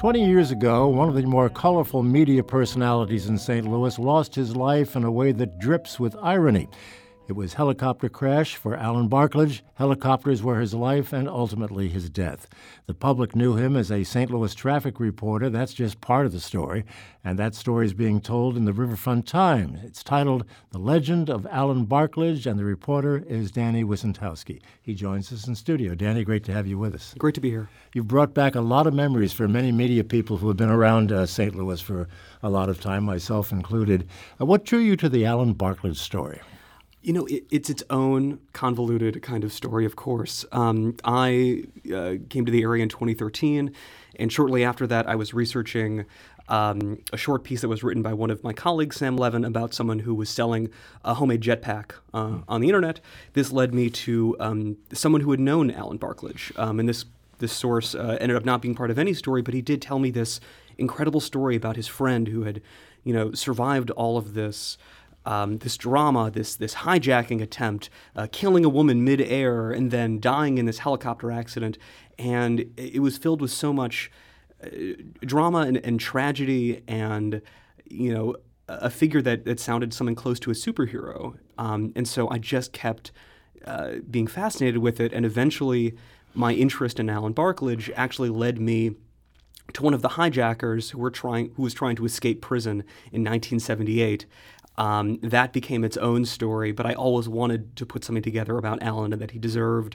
20 years ago, one of the more colorful media personalities in St. Louis lost his life in a way that drips with irony. It was helicopter crash for Alan Barklage. Helicopters were his life and ultimately his death. The public knew him as a St. Louis traffic reporter. That's just part of the story. And that story is being told in the Riverfront Times. It's titled The Legend of Alan Barklage, and the reporter is Danny Wicentowski. He joins us in studio. Danny, great to have you with us. Great to be here. You've brought back a lot of memories for many media people who have been around uh, St. Louis for a lot of time, myself included. Uh, what drew you to the Alan Barklage story? You know, it, it's its own convoluted kind of story, of course. Um, I uh, came to the area in 2013, and shortly after that, I was researching um, a short piece that was written by one of my colleagues, Sam Levin, about someone who was selling a homemade jetpack uh, mm. on the internet. This led me to um, someone who had known Alan Barklage, um, and this this source uh, ended up not being part of any story, but he did tell me this incredible story about his friend who had, you know, survived all of this um, this drama, this this hijacking attempt, uh, killing a woman midair, and then dying in this helicopter accident, and it was filled with so much uh, drama and, and, tragedy, and you know a figure that, that sounded something close to a superhero, um, and so I just kept uh, being fascinated with it, and eventually my interest in Alan Barklage actually led me to one of the hijackers who were trying who was trying to escape prison in 1978 um, that became its own story, but I always wanted to put something together about Alan and that he deserved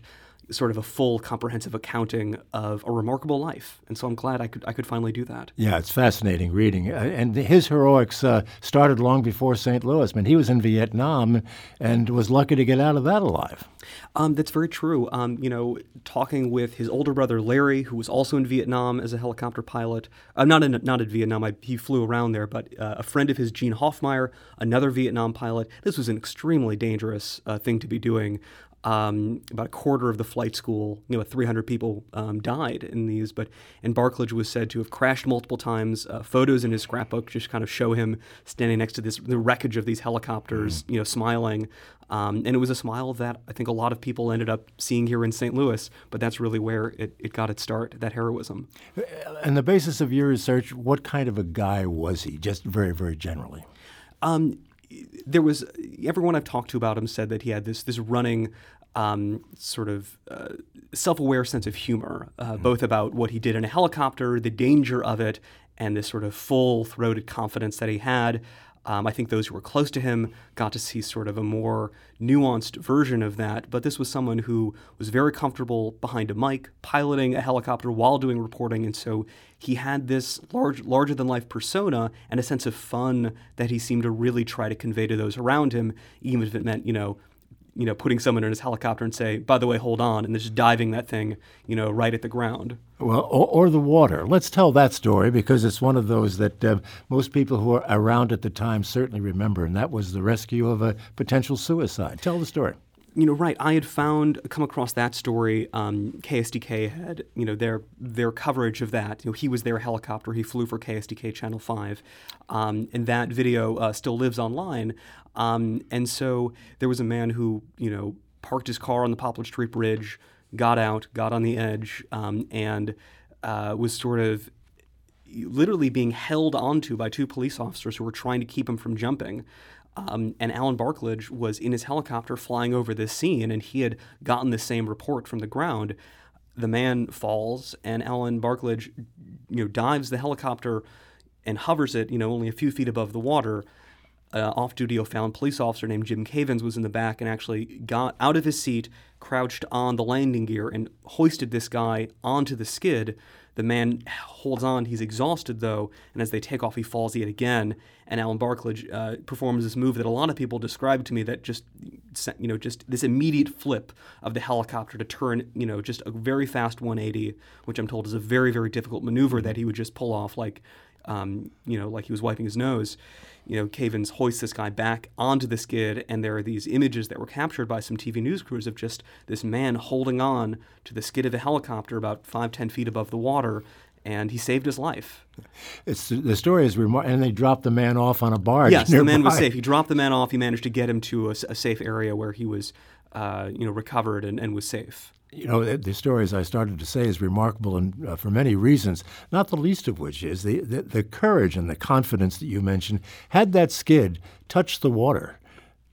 sort of a full, comprehensive accounting of a remarkable life. And so I'm glad I could I could finally do that. Yeah, it's fascinating reading. Uh, and his heroics uh, started long before St. Louis. I mean, he was in Vietnam and was lucky to get out of that alive. Um, that's very true. Um, you know, talking with his older brother Larry, who was also in Vietnam as a helicopter pilot. Uh, not in not in Vietnam. I, he flew around there, but uh, a friend of his, Gene Hoffmeyer, another Vietnam pilot. This was an extremely dangerous uh, thing to be doing. Um, about a quarter of the flight school, you know, 300 people um, died in these. But and Barklage was said to have crashed multiple times. Uh, photos in his scrapbook just kind of show him standing next to this the wreckage of these helicopters, mm. you know, smiling. Um, and it was a smile that I think a lot of people ended up seeing here in St. Louis. But that's really where it, it got its start. That heroism. And the basis of your research, what kind of a guy was he? Just very, very generally. Um, there was everyone I've talked to about him said that he had this this running um, sort of uh, self-aware sense of humor, uh, mm-hmm. both about what he did in a helicopter, the danger of it, and this sort of full-throated confidence that he had. Um, I think those who were close to him got to see sort of a more nuanced version of that. But this was someone who was very comfortable behind a mic, piloting a helicopter while doing reporting, and so he had this large, larger than life persona and a sense of fun that he seemed to really try to convey to those around him, even if it meant, you know, you know, putting someone in his helicopter and say, by the way, hold on, and just diving that thing, you know, right at the ground. Well, or, or the water. Let's tell that story because it's one of those that uh, most people who were around at the time certainly remember, and that was the rescue of a potential suicide. Tell the story you know, right. I had found, come across that story. Um, KSDK had, you know, their their coverage of that. You know, he was their helicopter. He flew for KSDK Channel Five, um, and that video uh, still lives online. Um, and so there was a man who, you know, parked his car on the Poplar Street Bridge, got out, got on the edge, um, and uh, was sort of literally being held onto by two police officers who were trying to keep him from jumping. Um, and Alan Barklage was in his helicopter flying over this scene, and he had gotten the same report from the ground. The man falls, and Alan Barklage, you know, dives the helicopter and hovers it, you know, only a few feet above the water. Uh, off-duty O'Fallon police officer named Jim Cavens was in the back and actually got out of his seat, crouched on the landing gear, and hoisted this guy onto the skid. The man holds on. He's exhausted though, and as they take off, he falls yet again. And Alan Barklage uh, performs this move that a lot of people describe to me that just, you know, just this immediate flip of the helicopter to turn, you know, just a very fast 180, which I'm told is a very very difficult maneuver that he would just pull off like um, you know, like he was wiping his nose. You know, Cavins hoists this guy back onto the skid, and there are these images that were captured by some TV news crews of just this man holding on to the skid of a helicopter about five, ten feet above the water, and he saved his life. It's the story is remarkable, and they dropped the man off on a barge. Yes, nearby. the man was safe. He dropped the man off. He managed to get him to a, a safe area where he was, uh, you know, recovered and, and was safe you know, the, the, story, as I started to say, is remarkable and uh, for many reasons, not the least of which is the, the, the, courage and the confidence that you mentioned. Had that skid touched the water,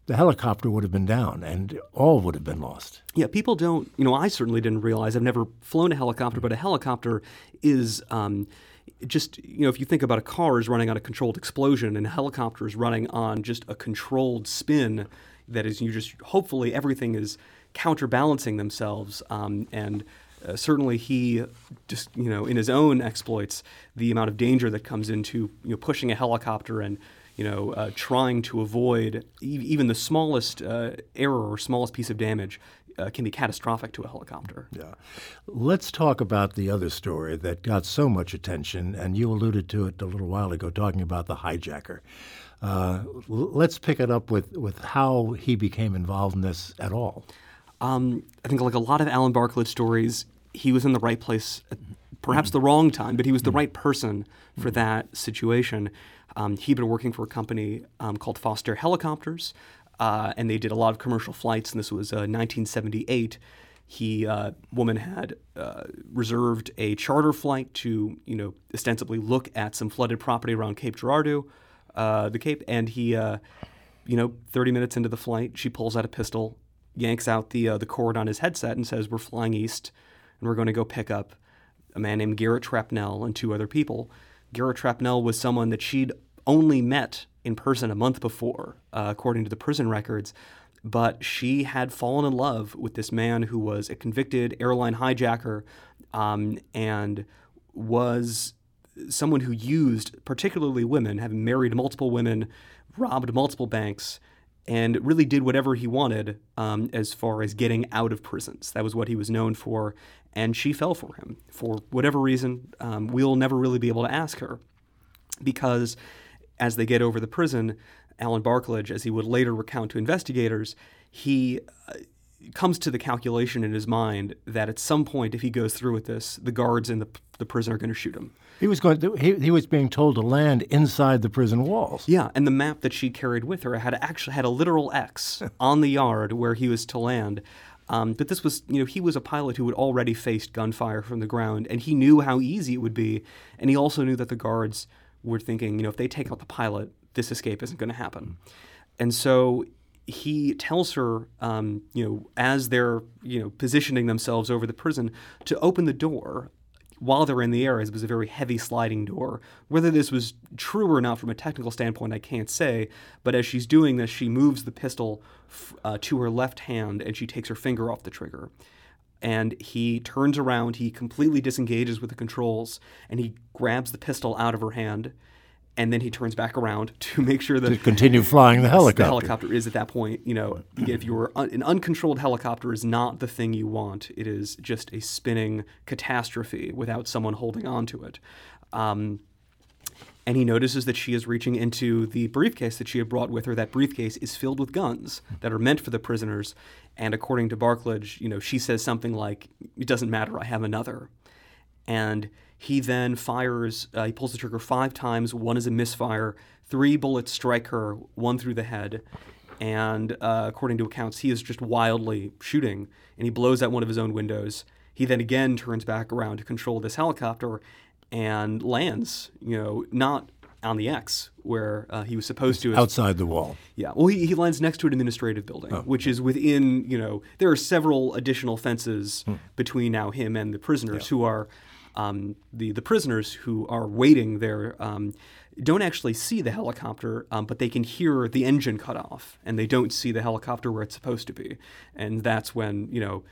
the helicopter would have been down and all would have been lost. Yeah, people don't, you know, I certainly didn't realize, I've never flown a helicopter, but a helicopter is. Um, just you know if you think about a car is running on a controlled explosion and a helicopter is running on just a controlled spin that is you just hopefully everything is counterbalancing themselves. Um, and uh, certainly, he just you know in his own exploits, the amount of danger that comes into you know pushing a helicopter and you know uh, trying to avoid e- even the smallest uh, error or smallest piece of damage. Uh, can be catastrophic to a helicopter. Yeah. Let's talk about the other story that got so much attention, and you alluded to it a little while ago, talking about the hijacker. Uh, let's pick it up with, with how he became involved in this at all. Um, I think like a lot of Alan Barklage stories, he was in the right place at perhaps the wrong time, but he was the right person for that situation. Um, he'd been working for a company um, called Foster Helicopters, uh, and they did a lot of commercial flights. And this was uh, 1978. He uh, woman had uh, reserved a charter flight to you know ostensibly look at some flooded property around Cape Girardeau, uh, the Cape, and he. Uh, you know, 30 minutes into the flight, she pulls out a pistol yanks out the uh, the cord on his headset and says, "We're flying east, and we're going to go pick up a man named Garrett Trapnell and two other people." Garrett Trapnell was someone that she'd only met in person a month before, uh, according to the prison records. But she had fallen in love with this man who was a convicted airline hijacker um, and was someone who used particularly women, having married multiple women, robbed multiple banks, and really did whatever he wanted um, as far as getting out of prisons. That was what he was known for, and she fell for him for whatever reason. Um, we'll never really be able to ask her because as they get over the prison, Alan Barklage, as he would later recount to investigators, he uh, comes to the calculation in his mind that at some point, if he goes through with this, the guards in the, the prison are going to shoot him. He was going. To, he, he was being told to land inside the prison walls. Yeah, and the map that she carried with her had actually had a literal X on the yard where he was to land. Um, but this was, you know, he was a pilot who had already faced gunfire from the ground, and he knew how easy it would be. And he also knew that the guards were thinking, you know, if they take out the pilot, this escape isn't going to happen. And so he tells her, um, you know, as they're you know positioning themselves over the prison, to open the door while they're in the air. It was a very heavy sliding door. Whether this was true or not from a technical standpoint, I can't say. But as she's doing this, she moves the pistol uh, to her left hand and she takes her finger off the trigger. And he turns around, he completely disengages with the controls, and he grabs the pistol out of her hand and then he turns back around to make sure that to continue flying the helicopter. The helicopter is at that point, you know, if you're un- an uncontrolled helicopter is not the thing you want. It is just a spinning catastrophe without someone holding on to it. Um, and he notices that she is reaching into the briefcase that she had brought with her. That briefcase is filled with guns that are meant for the prisoners. And according to Barklage, you know, she says something like, "It doesn't matter. I have another." And he then fires, uh, he pulls the trigger five times. One is a misfire. Three bullets strike her, one through the head. And uh, according to accounts, he is just wildly shooting and he blows out one of his own windows. He then again turns back around to control this helicopter and lands, you know, not on the X where uh, he was supposed to. Outside the wall. Yeah. Well, he, he lands next to an administrative building, oh. which is within, you know, there are several additional fences hmm. between now him and the prisoners yeah. who are um, the the prisoners who are waiting there um, don't actually see the helicopter, um, but they can hear the engine cut off, and they don't see the helicopter where it's supposed to be, and that's when you know.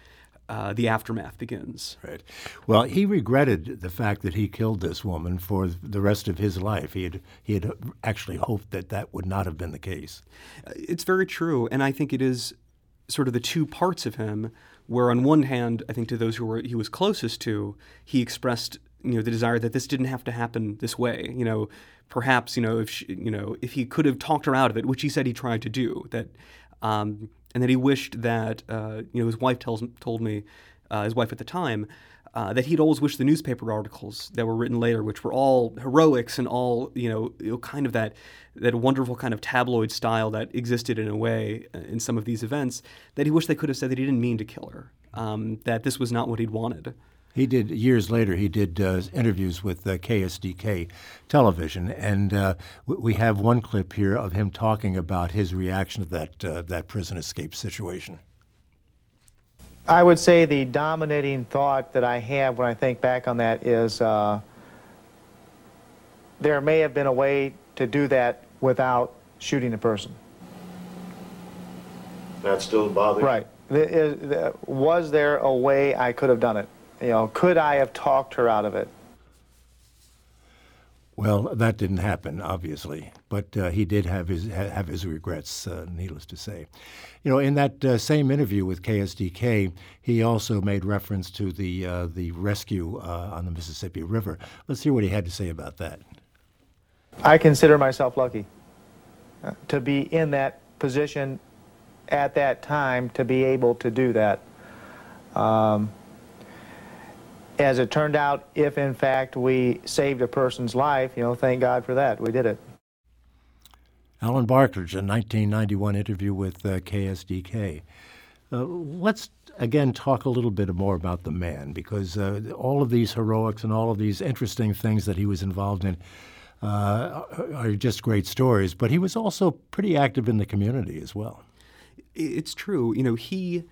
Uh, the aftermath begins. Right. Well, he regretted the fact that he killed this woman for the rest of his life. He had he had actually hoped that that would not have been the case. It's very true, and I think it is sort of the two parts of him where on one hand, I think to those who were he was closest to, he expressed you know the desire that this didn't have to happen this way. You know, perhaps you know if she, you know if he could have talked her out of it, which he said he tried to do. That um, and that he wished that uh, you know his wife tells told me uh, his wife at the time uh, that he'd always wished the newspaper articles that were written later, which were all heroics and all you know, kind of that that wonderful kind of tabloid style that existed in a way uh, in some of these events, that he wished they could have said that he didn't mean to kill her, um, that this was not what he'd wanted. He did years later. He did uh, interviews with uh, KSDK television, and uh, we have one clip here of him talking about his reaction to that uh, that prison escape situation. I would say the dominating thought that I have when I think back on that is uh, there may have been a way to do that without shooting a person. That still bothers me. Right. Was there a way I could have done it? You know, could I have talked her out of it? Well, that didn't happen, obviously, but uh, he did have his have his regrets. Uh, needless to say, you know, in that uh, same interview with KSDK, he also made reference to the uh, the rescue uh, on the Mississippi River. Let's hear what he had to say about that. I consider myself lucky uh, to be in that position at that time to be able to do that. Um, as it turned out, if in fact we saved a person's life, you know, thank God for that. We did it. Alan Barklage, a 1991 interview with uh, KSDK. Uh, let's again talk a little bit more about the man because uh, all of these heroics and all of these interesting things that he was involved in uh, are just great stories, but he was also pretty active in the community as well. It's true. You know, he,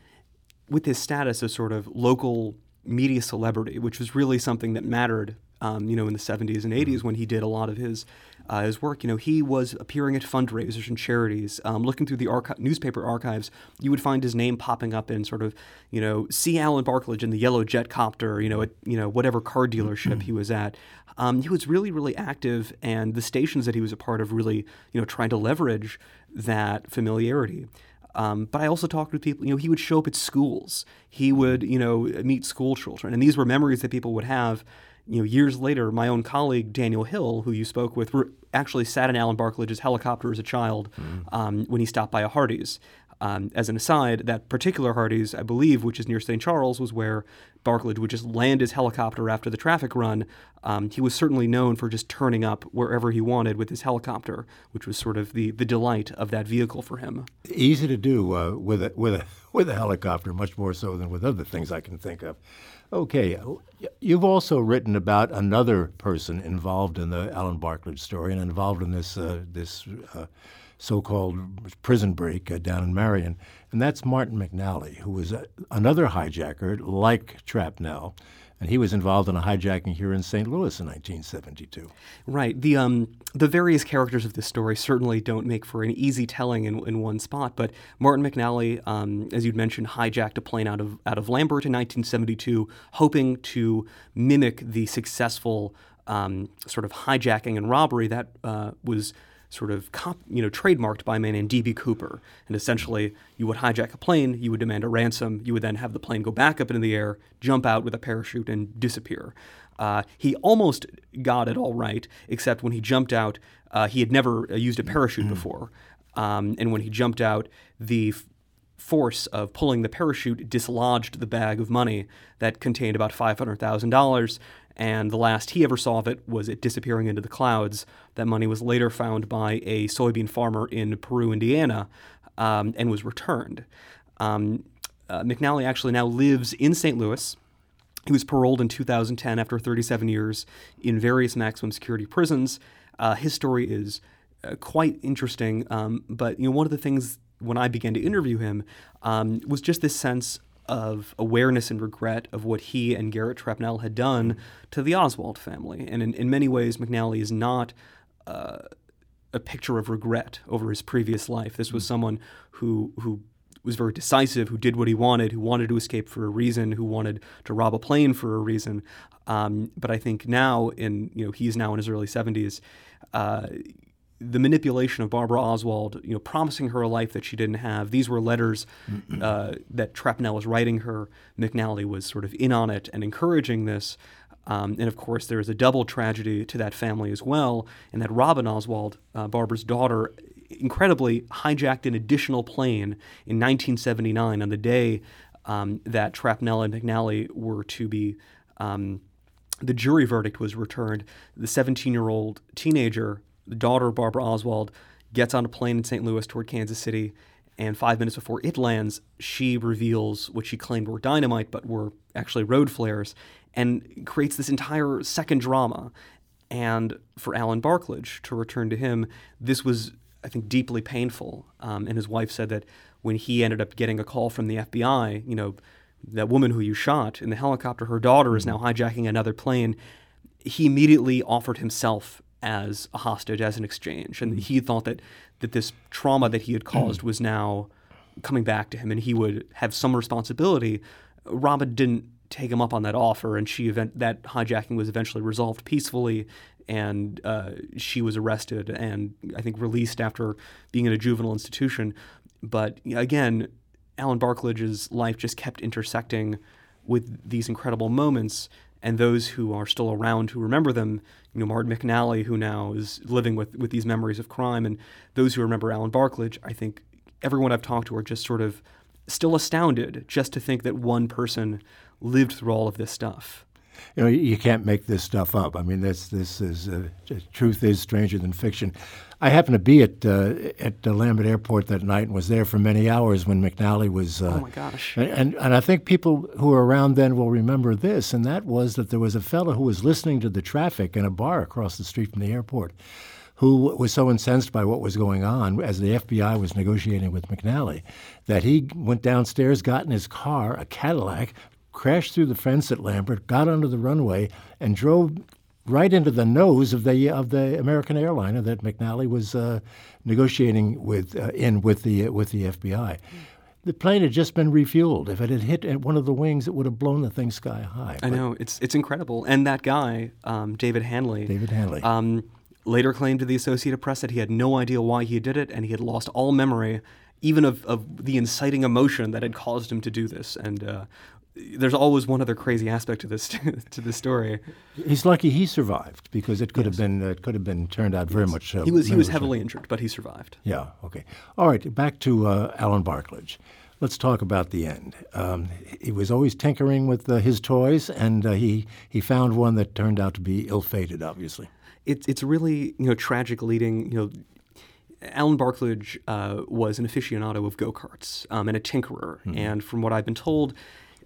with his status as sort of local media celebrity, which was really something that mattered, um, you know, in the 70s and 80s mm-hmm. when he did a lot of his uh, his work. You know, he was appearing at fundraisers and charities. Um, looking through the archi- newspaper archives, you would find his name popping up in sort of, you know, see Alan Barklage in the yellow jet copter, you know, at you know whatever car dealership he was at. Um, he was really, really active, and the stations that he was a part of really, you know, trying to leverage that familiarity. Um, but I also talked with people, you know, he would show up at schools. He would, you know, meet school children. And these were memories that people would have, you know, years later. My own colleague, Daniel Hill, who you spoke with, actually sat in Alan Barklage's helicopter as a child mm. um, when he stopped by a Hardee's. Um, as an aside, that particular Hardee's, I believe, which is near St. Charles, was where Barklage would just land his helicopter after the traffic run. Um, he was certainly known for just turning up wherever he wanted with his helicopter, which was sort of the, the delight of that vehicle for him. Easy to do uh, with a with a with a helicopter, much more so than with other things I can think of. Okay, you've also written about another person involved in the Alan Barklage story and involved in this uh, this. Uh, so-called prison break uh, down in Marion, and that's Martin McNally, who was a, another hijacker like Trapnell, and he was involved in a hijacking here in St. Louis in 1972. Right. The um the various characters of this story certainly don't make for an easy telling in, in one spot. But Martin McNally, um, as you'd mentioned, hijacked a plane out of out of Lambert in 1972, hoping to mimic the successful um, sort of hijacking and robbery that uh, was sort of cop, you know trademarked by a man named D.B. Cooper. And essentially, you would hijack a plane, you would demand a ransom, you would then have the plane go back up into the air, jump out with a parachute, and disappear. Uh, he almost got it all right, except when he jumped out, uh, he had never uh, used a parachute mm-hmm. before. Um, and when he jumped out, the f- force of pulling the parachute dislodged the bag of money that contained about $500,000 and the last he ever saw of it was it disappearing into the clouds. That money was later found by a soybean farmer in Peru, Indiana, um, and was returned. Um, uh, McNally actually now lives in St. Louis. He was paroled in 2010 after 37 years in various maximum security prisons. Uh, his story is uh, quite interesting, um, but you know one of the things when I began to interview him um, was just this sense of awareness and regret of what he and Garrett Trapnell had done to the Oswald family. And in, in many ways, McNally is not uh, a picture of regret over his previous life. This was mm. someone who who was very decisive, who did what he wanted, who wanted to escape for a reason, who wanted to rob a plane for a reason. Um, but I think now, in you know, he's now in his early 70s. Uh, the manipulation of Barbara Oswald, you know, promising her a life that she didn't have. These were letters uh, that Trapnell was writing her. McNally was sort of in on it and encouraging this. Um, and of course, there is a double tragedy to that family as well, in that Robin Oswald, uh, Barbara's daughter, incredibly hijacked an additional plane in 1979 on the day um, that Trapnell and McNally were to be. Um, the jury verdict was returned. The 17 year old teenager, the daughter of Barbara Oswald, gets on a plane in St. Louis toward Kansas City. And five minutes before it lands, she reveals what she claimed were dynamite, but were actually road flares, and creates this entire second drama. And for Alan Barklage, to return to him, this was, I think, deeply painful. Um, and his wife said that when he ended up getting a call from the FBI, you know, that woman who you shot in the helicopter, her daughter is now hijacking another plane. He immediately offered himself as a hostage, as an exchange, and he thought that that this trauma that he had caused was now coming back to him, and he would have some responsibility. Robin didn't take him up on that offer, and she event that hijacking was eventually resolved peacefully, and uh, she was arrested and I think released after being in a juvenile institution. But again, Alan Barklage's life just kept intersecting with these incredible moments, and those who are still around who remember them, you know, Martin McNally, who now is living with, with these memories of crime, and those who remember Alan Barklage, I think everyone I've talked to are just sort of still astounded just to think that one person lived through all of this stuff you know, you can't make this stuff up. I mean, this this is uh, truth is stranger than fiction. I happened to be at uh, at the Lambert Airport that night and was there for many hours when McNally was. Uh, oh my gosh! And and I think people who were around then will remember this, and that was that there was a fellow who was listening to the traffic in a bar across the street from the airport. Who was so incensed by what was going on as the FBI was negotiating with McNally that he went downstairs, got in his car, a Cadillac, crashed through the fence at Lambert, got onto the runway, and drove right into the nose of the of the American airliner that McNally was uh, negotiating with uh, in with the uh, with the FBI. The plane had just been refueled. If it had hit one of the wings, it would have blown the thing sky high. I know it's it's incredible. And that guy, um, David Hanley, David Hanley, um, later claimed to the Associated Press that he had no idea why he did it, and he had lost all memory even of, of the inciting emotion that had caused him to do this. And uh, there's always one other crazy aspect to this to this story. He's lucky he survived because it could yes. have been it could have been turned out very yes. much. Uh, he was he was heavily injured, but he survived. Yeah. Okay. All right. Back to uh, Alan Barklage. Let's talk about the end. Um, he was always tinkering with uh, his toys, and uh, he he found one that turned out to be ill-fated. Obviously, it's it's really you know tragic. Leading you know Alan Barklage uh, was an aficionado of go karts um, and a tinkerer. Mm-hmm. And from what I've been told,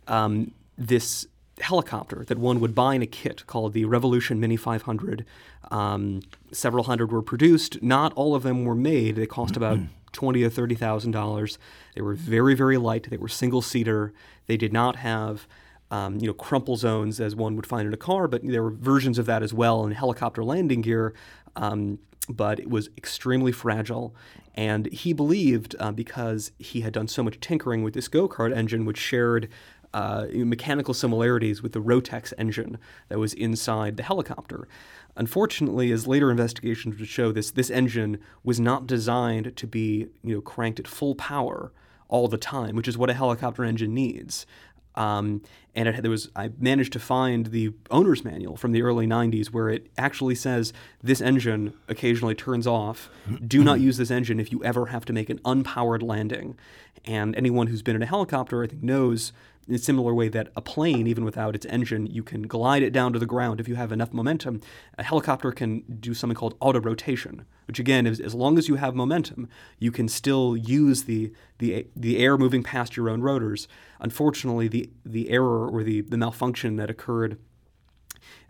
um, this helicopter that one would buy in a kit called the Revolution Mini 500. Um, several hundred were produced. Not all of them were made. They cost about twenty or thirty thousand dollars. They were very, very light. They were single seater. They did not have um, you know crumple zones as one would find in a car, but there were versions of that as well in helicopter landing gear. Um, but it was extremely fragile. And he believed, uh, because he had done so much tinkering with this go kart engine, which shared uh, mechanical similarities with the Rotax engine that was inside the helicopter. Unfortunately, as later investigations would show, this this engine was not designed to be you know cranked at full power all the time, which is what a helicopter engine needs. Um, and it, there was I managed to find the owner's manual from the early 90s where it actually says this engine occasionally turns off. Do not use this engine if you ever have to make an unpowered landing. And anyone who's been in a helicopter, I think, knows in a similar way that a plane, even without its engine, you can glide it down to the ground if you have enough momentum. A helicopter can do something called auto rotation, which again is as long as you have momentum, you can still use the the the air moving past your own rotors. Unfortunately, the the error or the the malfunction that occurred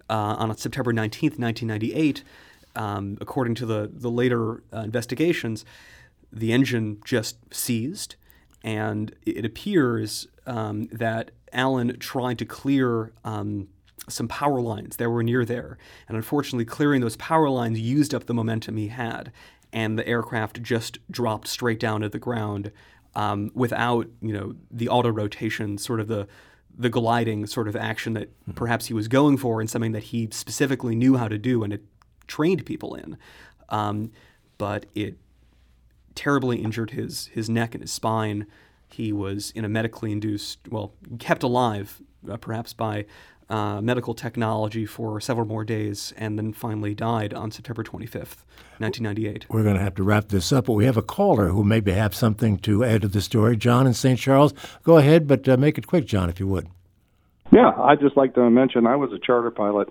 uh, on September 19th, 1998, um, according to the the later uh, investigations, the engine just seized and it appears um, that Alan tried to clear um, some power lines that were near there. And unfortunately, clearing those power lines used up the momentum he had. And the aircraft just dropped straight down to the ground um, without, you know, the auto rotation, sort of the the gliding sort of action that mm-hmm. perhaps he was going for, and something that he specifically knew how to do and had trained people in. Um, but it terribly injured his his neck and his spine. He was in a medically induced, well, kept alive, uh, perhaps by uh, medical technology for several more days and then finally died on September 25th, 1998. We're going to have to wrap this up, but we have a caller who maybe have something to add to the story. John in St. Charles, go ahead, but uh, make it quick, John, if you would. Yeah, I'd just like to mention I was a charter pilot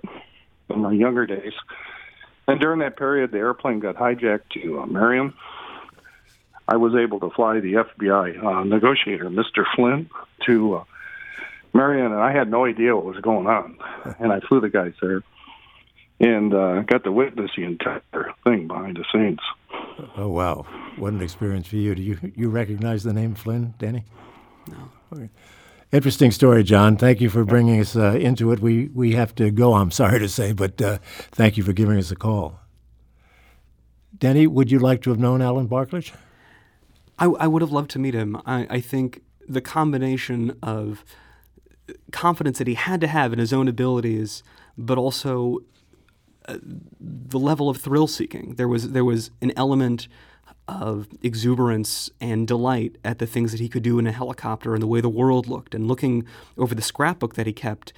in my younger days. And during that period, the airplane got hijacked to uh, Marion. I was able to fly the FBI uh, negotiator, Mr. Flynn, to uh, Marion, and I had no idea what was going on. And I flew the guys there and uh, got to witness the entire thing behind the scenes. Oh wow, what an experience for you! Do you you recognize the name Flynn, Danny? No. Okay. Interesting story, John. Thank you for bringing us uh, into it. We we have to go. I'm sorry to say, but uh, thank you for giving us a call. Denny, would you like to have known Alan Barklage? I, I would have loved to meet him. I, I think the combination of confidence that he had to have in his own abilities, but also uh, the level of thrill seeking. There was there was an element of exuberance and delight at the things that he could do in a helicopter and the way the world looked, and looking over the scrapbook that he kept.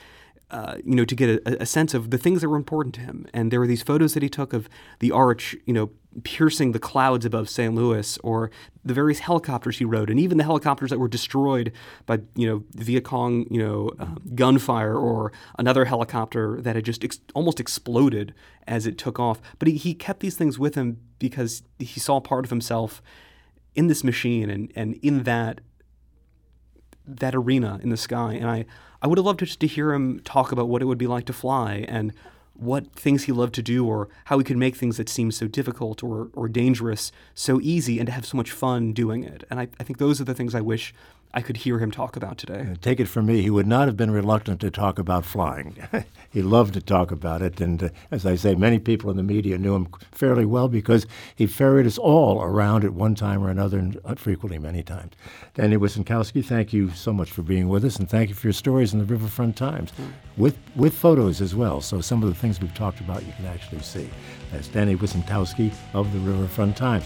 Uh, you know, to get a, a, sense of the things that were important to him. And there were these photos that he took of the arch, you know, piercing the clouds above St. Louis, or the various helicopters he rode, and even the helicopters that were destroyed by, you know, Viet Cong, you know, uh, gunfire, or another helicopter that had just ex- almost exploded as it took off. But he, he kept these things with him because he saw part of himself in this machine and, and in that that arena in the sky. And I, I would have loved to just to hear him talk about what it would be like to fly and what things he loved to do or how he could make things that seemed so difficult or, or dangerous so easy and to have so much fun doing it. And I, I think those are the things I wish I could hear him talk about today. Take it from me, he would not have been reluctant to talk about flying. he loved to talk about it, and uh, as I say, many people in the media knew him fairly well because he ferried us all around at one time or another, and frequently many times. Danny Wicentowski, thank you so much for being with us, and thank you for your stories in the Riverfront Times, mm. with with photos as well. So some of the things we've talked about, you can actually see. That's Danny Wicentowski of the Riverfront Times.